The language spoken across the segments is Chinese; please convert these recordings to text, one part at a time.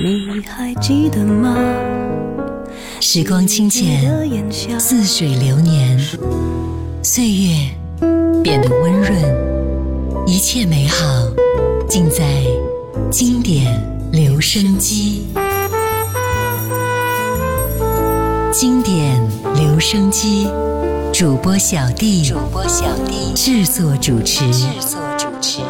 你还记得吗？时光清浅，似水流年，岁月变得温润，一切美好尽在经典留声机。经典留声机主播小弟，主播小弟制作主持，制作主持。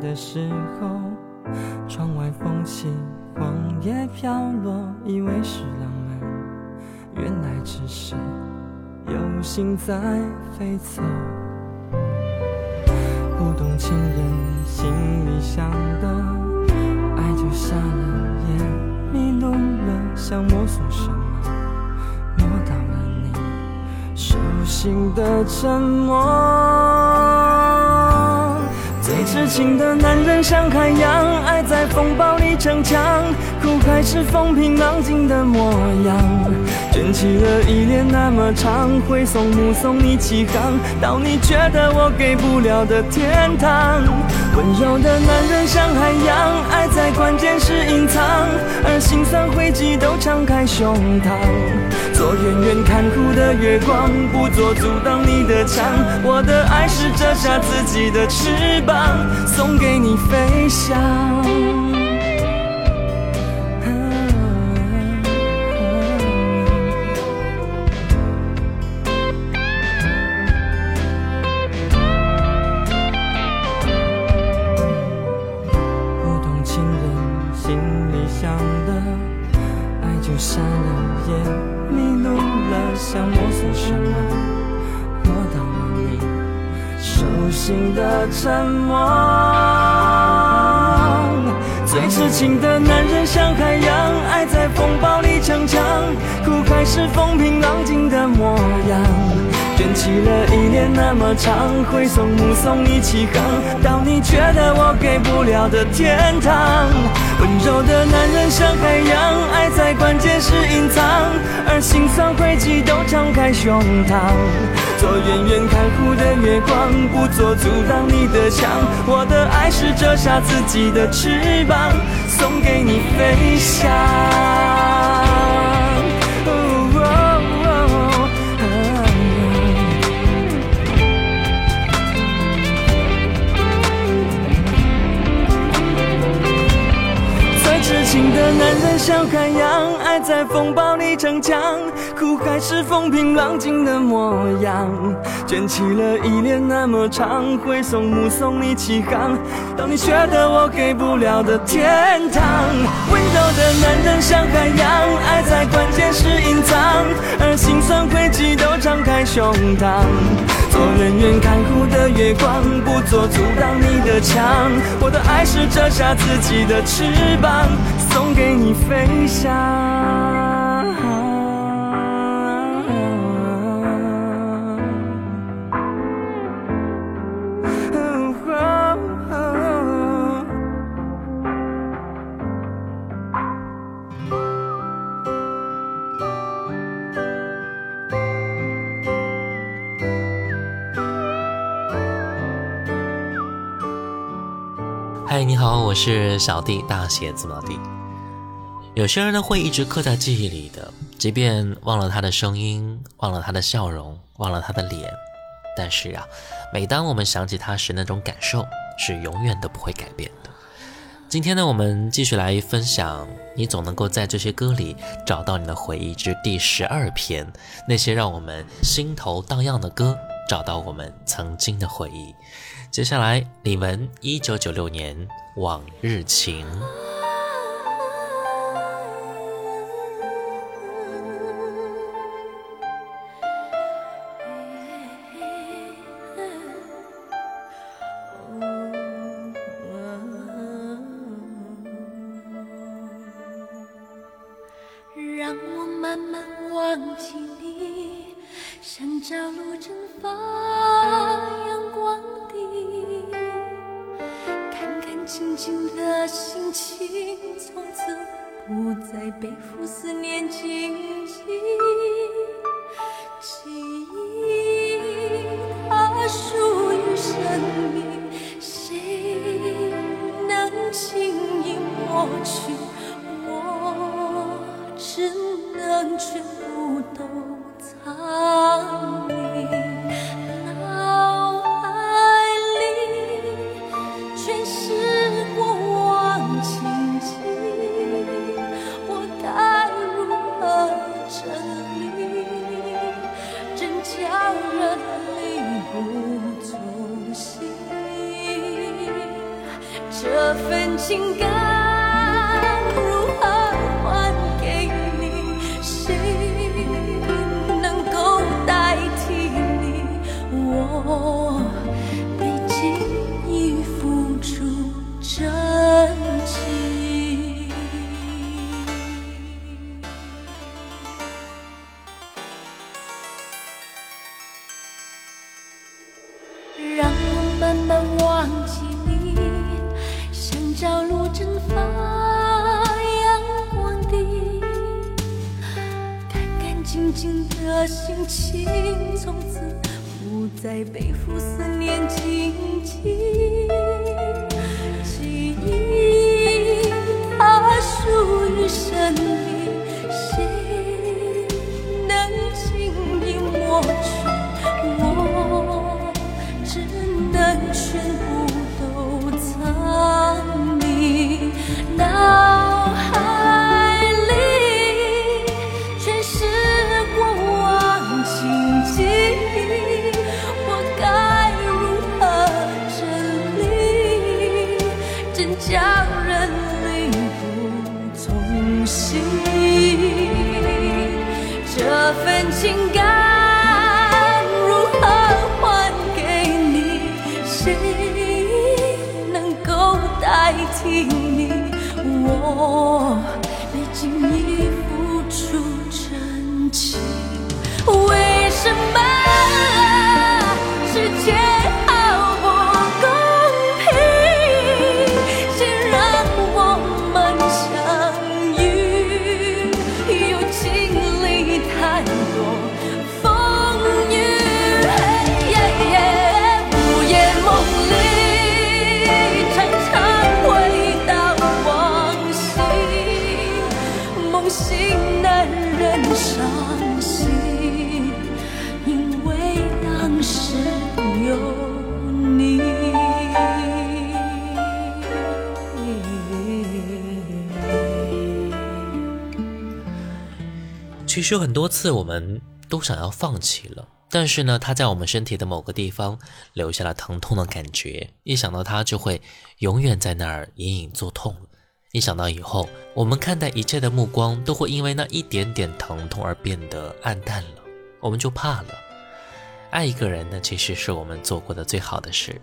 的时候，窗外风起，黄叶飘落，以为是浪漫，原来只是有心在飞走。不懂情人心里想的，爱就瞎了眼，迷路了，想摸索什么，摸到了你手心的沉默。痴情的男人像海洋，爱在风暴里逞强，苦还是风平浪静的模样。卷起了依恋那么长，挥送目送你起航，到你觉得我给不了的天堂。温柔的男人像海洋，爱在关键时刻隐藏，而心酸灰忆都敞开胸膛。做远远看哭的月光，不做阻挡你的墙。我的爱是折下自己的翅膀，送给你飞翔。那么长，挥手目送你启航，到你觉得我给不了的天堂。温柔的男人像海洋，爱在关键时隐藏，而心酸委屈都敞开胸膛。做远远看湖的月光，不做阻挡你的墙。我的爱是折下自己的翅膀，送给你飞翔。在风暴里逞强，苦还是风平浪静的模样？卷起了依恋那么长，挥手目送你起航，到你觉得我给不了的天堂。温柔的男人像海洋，爱在关键时隐藏，而心酸委屈都张开胸膛。做远远看湖的月光，不做阻挡你的墙。我的爱是折下自己的翅膀。送嗨，你好，我是小弟，大写字母弟。有些人呢会一直刻在记忆里的，即便忘了他的声音，忘了他的笑容，忘了他的脸，但是啊，每当我们想起他时，那种感受是永远都不会改变的。今天呢，我们继续来分享，你总能够在这些歌里找到你的回忆之第十二篇，那些让我们心头荡漾的歌，找到我们曾经的回忆。接下来，李玟，一九九六年，往日情。蒸发阳光的干干净净的心情，从此不再背负思念荆棘。真叫人力不从心，这份情感如何还给你？谁能够代替你？我已经已。其实很多次，我们都想要放弃了，但是呢，它在我们身体的某个地方留下了疼痛的感觉。一想到它，就会永远在那儿隐隐作痛。一想到以后，我们看待一切的目光都会因为那一点点疼痛而变得暗淡了，我们就怕了。爱一个人呢，其实是我们做过的最好的事。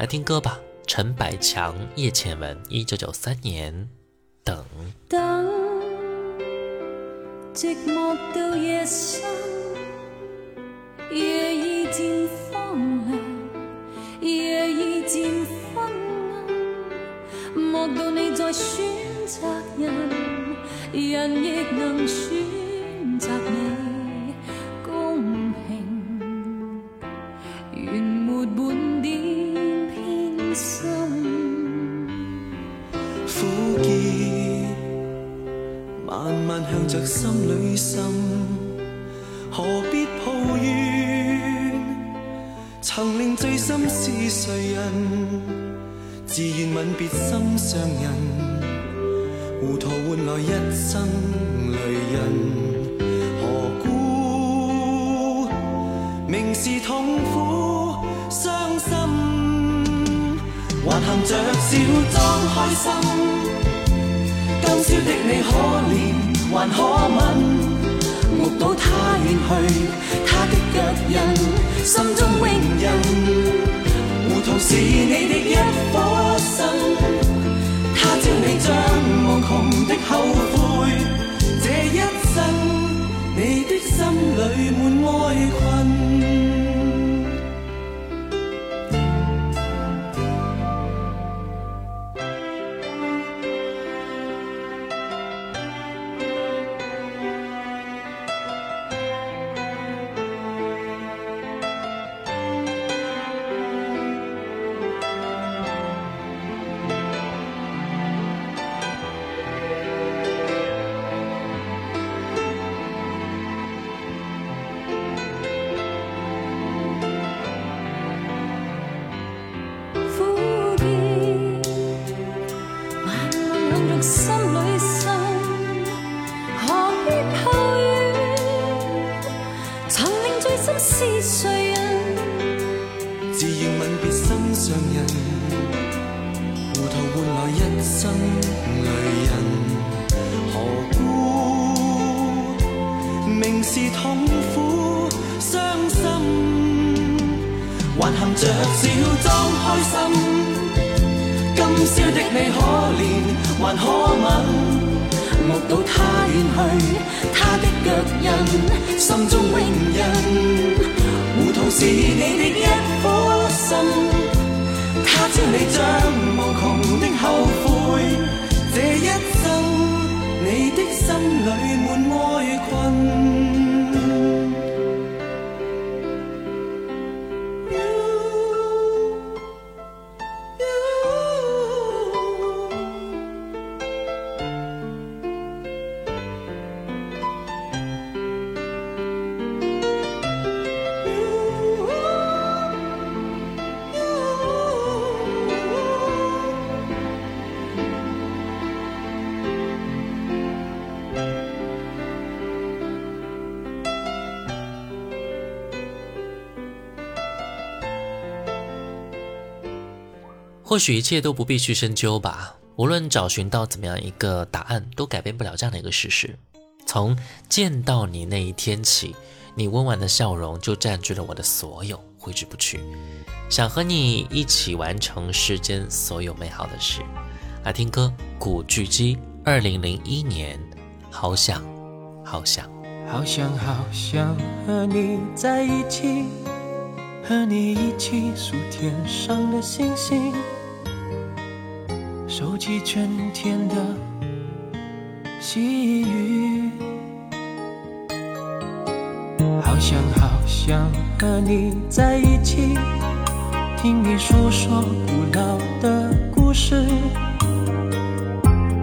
来听歌吧，陈百强、叶倩文，一九九三年，等等。寂寞到夜深，夜已渐荒凉，夜已渐昏暗，莫道你在选择人，人亦能选择你，公平，缘没本。盼向着心里渗，何必抱怨？曾令醉心是谁人？自愿吻别心上人，糊涂换来一生泪印。何故明是痛苦伤心，还含着笑装开心？今宵的你可怜？还可问，目睹他远去，他的脚印，心中永印。糊涂是你的一颗心，他朝你将无穷的后悔。这一生，你的心里满爱困。一颗心，他千你将无穷的后。或许一切都不必去深究吧。无论找寻到怎么样一个答案，都改变不了这样的一个事实。从见到你那一天起，你温婉的笑容就占据了我的所有，挥之不去。想和你一起完成世间所有美好的事。来听歌，古巨基，二零零一年。好想，好想，好想，好想和你在一起，和你一起数天上的星星。收集春天的细雨，好想好想和你在一起，听你诉说古老的故事，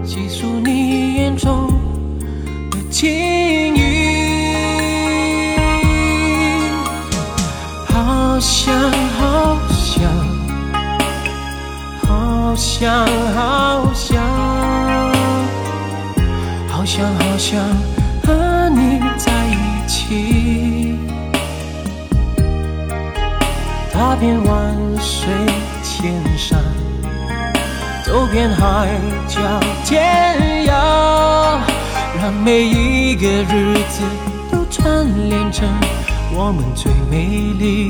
细数你眼中的情意，好想。好想，好想，好想，好想和你在一起。踏遍万水千山，走遍海角天涯，让每一个日子都串联成我们最美丽、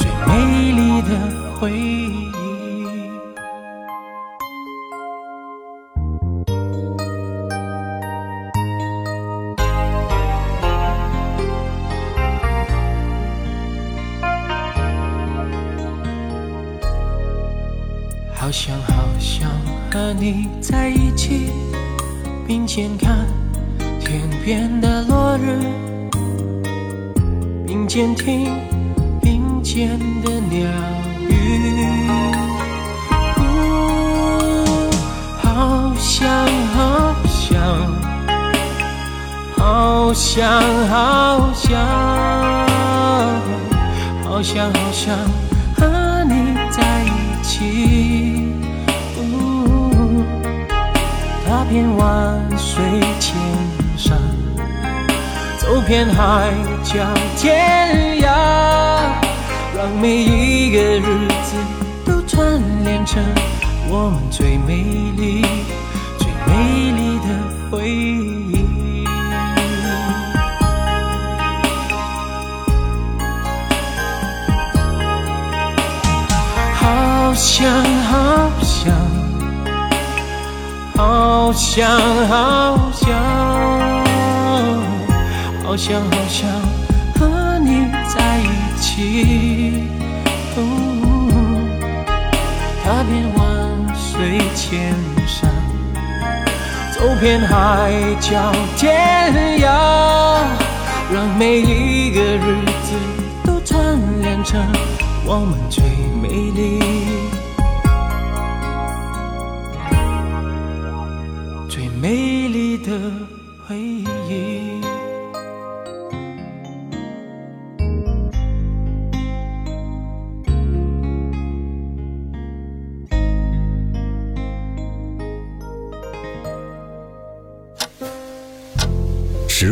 最美丽的回忆。倾听并肩的鸟语，好想好想，好想好想，好想好想和你在一起，踏遍万水千。片海角天涯，让每一个日子都串联成我们最美丽、最美丽的回忆。好想，好想，好想，好想。好想，好想和你在一起。踏遍万水千山，走遍海角天涯，让每一个日子都串联成我们最美丽、最美丽的。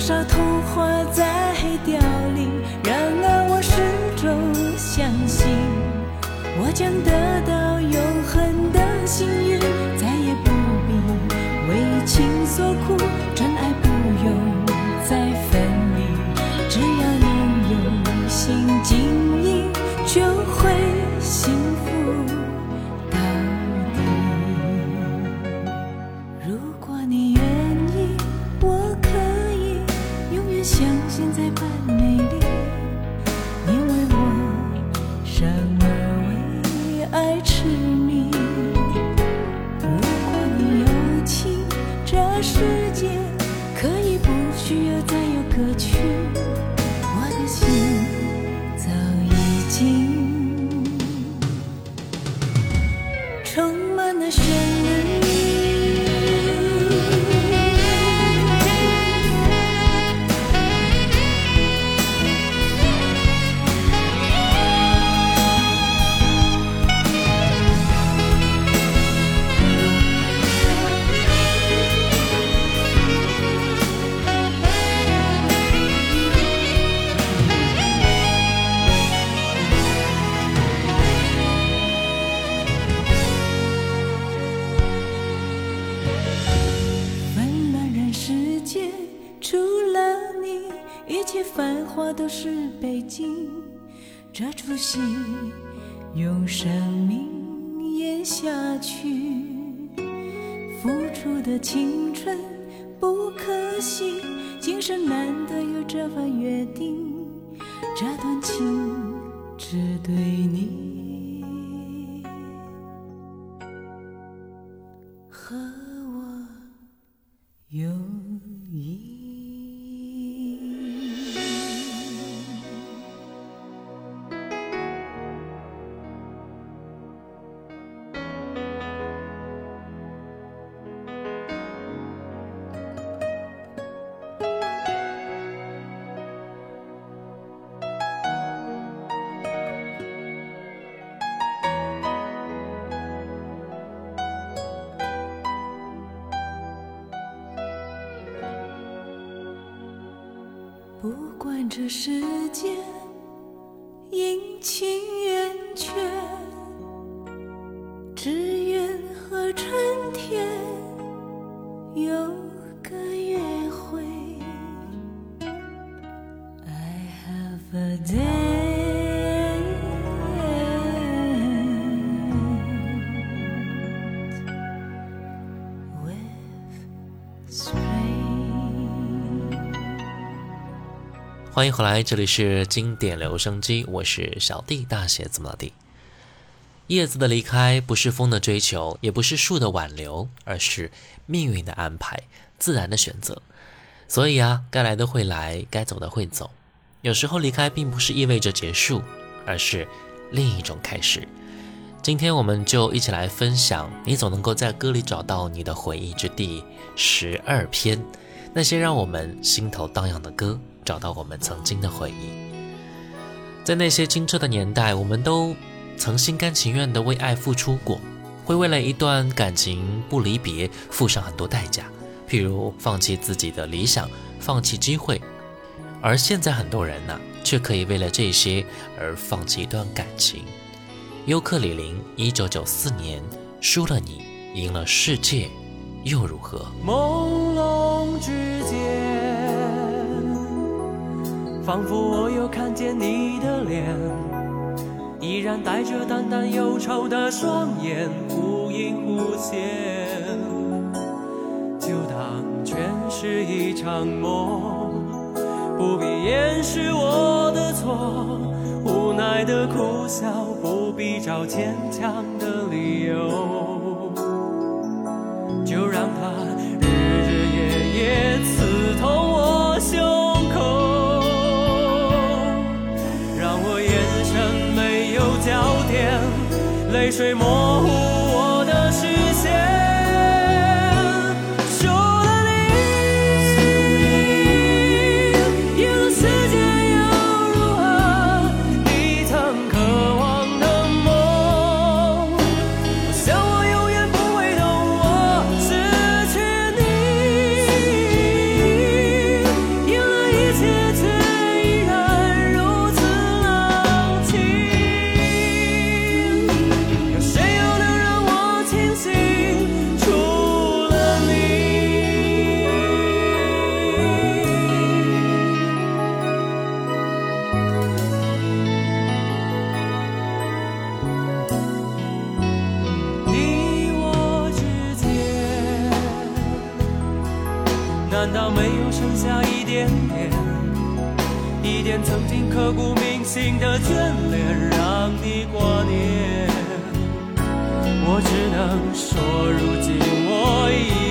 多少童话在凋零，然而我始终相信，我将得到永恒的幸运，再也不必为情所苦，真爱不用再分离，只要能用心经营。这世界。回来，这里是经典留声机，我是小弟，大写字母 D。叶子的离开，不是风的追求，也不是树的挽留，而是命运的安排，自然的选择。所以啊，该来的会来，该走的会走。有时候离开，并不是意味着结束，而是另一种开始。今天，我们就一起来分享，你总能够在歌里找到你的回忆之地。十二篇，那些让我们心头荡漾的歌。找到我们曾经的回忆，在那些清澈的年代，我们都曾心甘情愿地为爱付出过，会为了一段感情不离别付上很多代价，譬如放弃自己的理想，放弃机会。而现在很多人呢，却可以为了这些而放弃一段感情。尤克里林，一九九四年输了你，赢了世界，又如何？朦胧之间。仿佛我又看见你的脸，依然带着淡淡忧愁的双眼，忽隐忽现。就当全是一场梦，不必掩饰我的错，无奈的苦笑，不必找牵强的理由。就让它日日夜夜。泪水模糊。剩下一点点，一点曾经刻骨铭心的眷恋，让你挂念。我只能说，如今我已。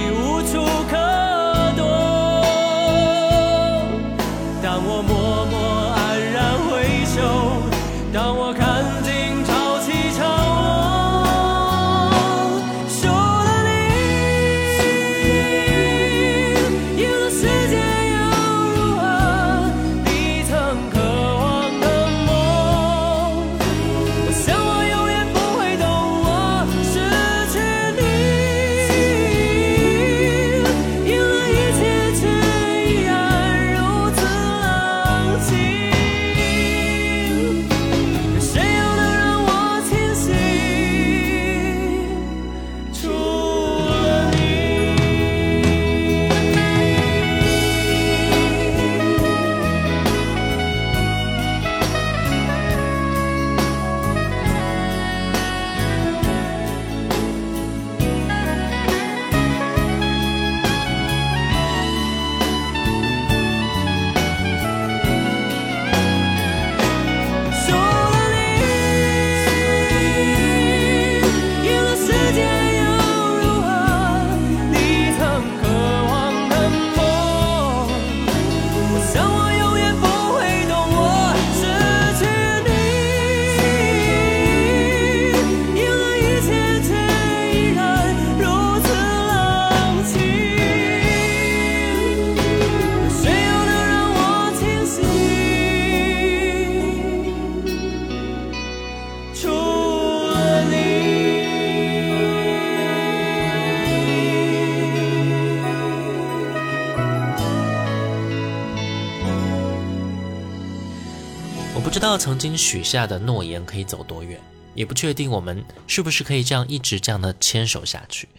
不知道曾经许下的诺言可以走多远，也不确定我们是不是可以这样一直这样的牵手下去。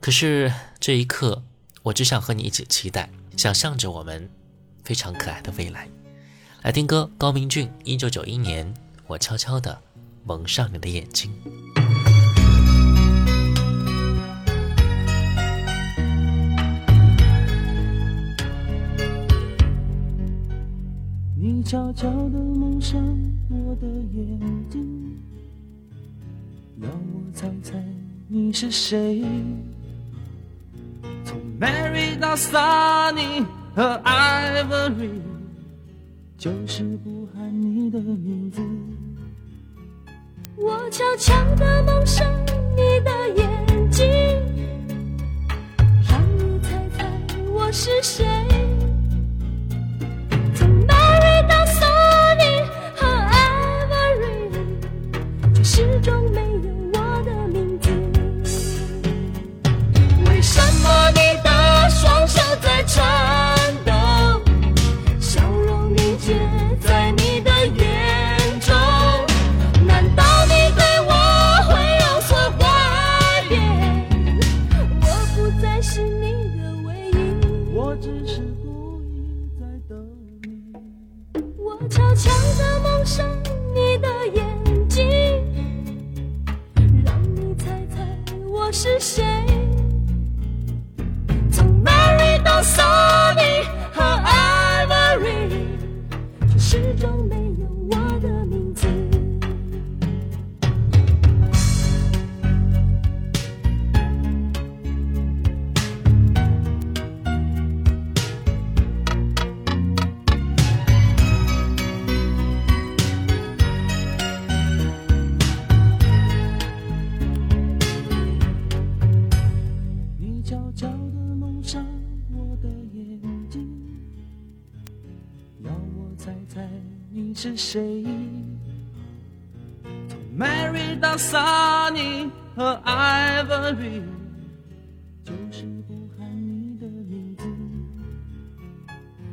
可是这一刻，我只想和你一起期待，想象着我们非常可爱的未来。来听歌，高明俊，一九九一年，我悄悄地蒙上你的眼睛。你悄悄地蒙上我的眼睛，让我猜猜你是谁。从 Mary 到 Sunny 和 Ivory，就是不喊你的名字。我悄悄地蒙上你的眼睛，让你猜猜我是谁。是谁？从 Mary 到 Sunny 和 Ivory，就是不喊你的名字。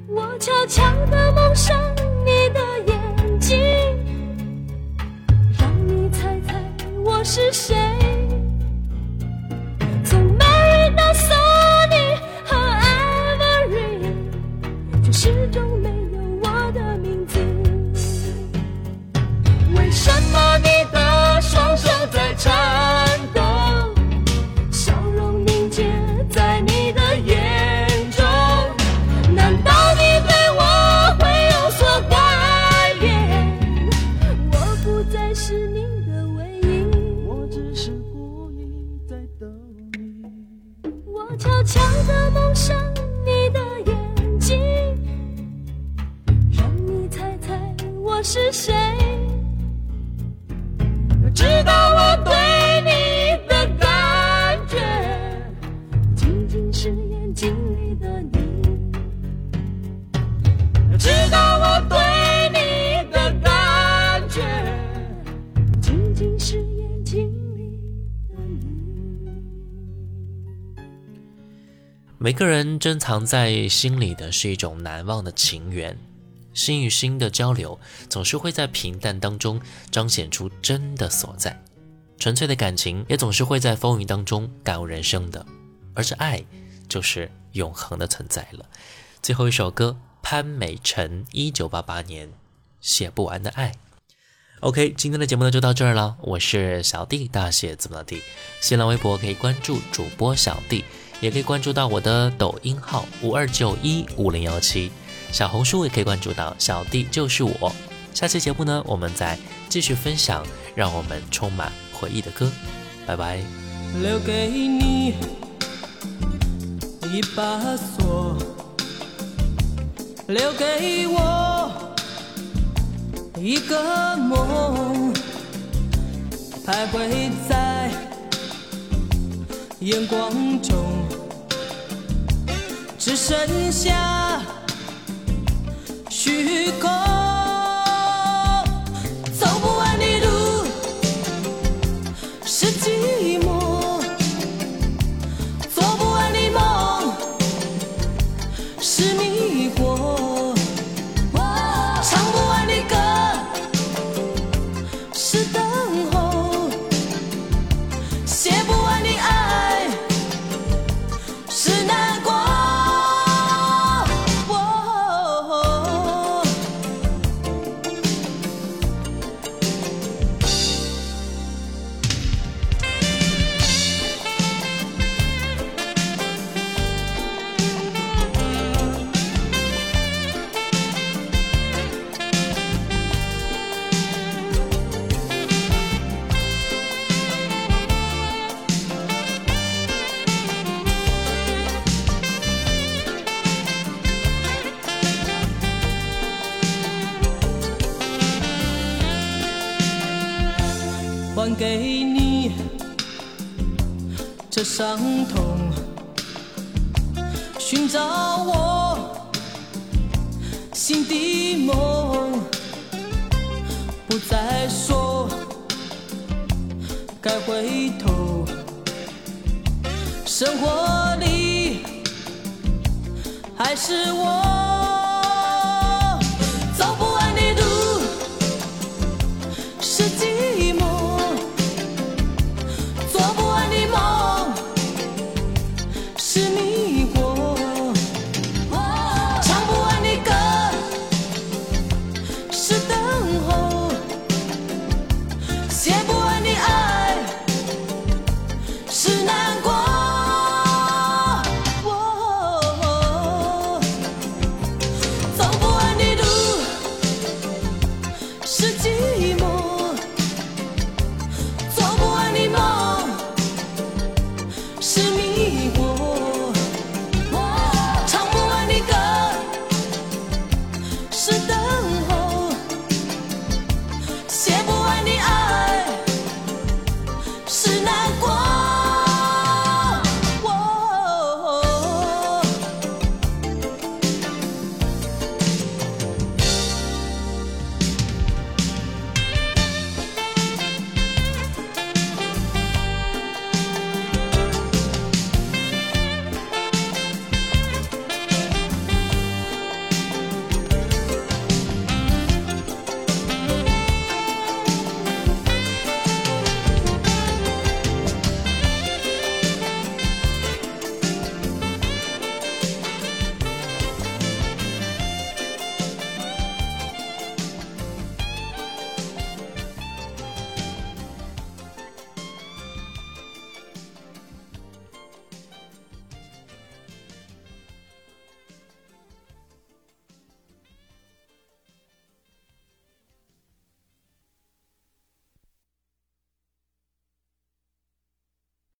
我悄悄地蒙上你的眼睛，让你猜猜我是谁。每个人珍藏在心里的是一种难忘的情缘，心与心的交流总是会在平淡当中彰显出真的所在，纯粹的感情也总是会在风雨当中感悟人生的，而这爱就是永恒的存在了。最后一首歌，潘美辰，一九八八年，写不完的爱。OK，今天的节目呢就到这儿了，我是小弟，大写字母的弟，新浪微博可以关注主播小弟。也可以关注到我的抖音号五二九一五零幺七，小红书也可以关注到小弟就是我。下期节目呢，我们再继续分享让我们充满回忆的歌，拜拜。留留给给你一一把锁，我个梦，徘徊在。眼光中只剩下虚空。伤痛，寻找我新的梦，不再说该回头，生活里还是我。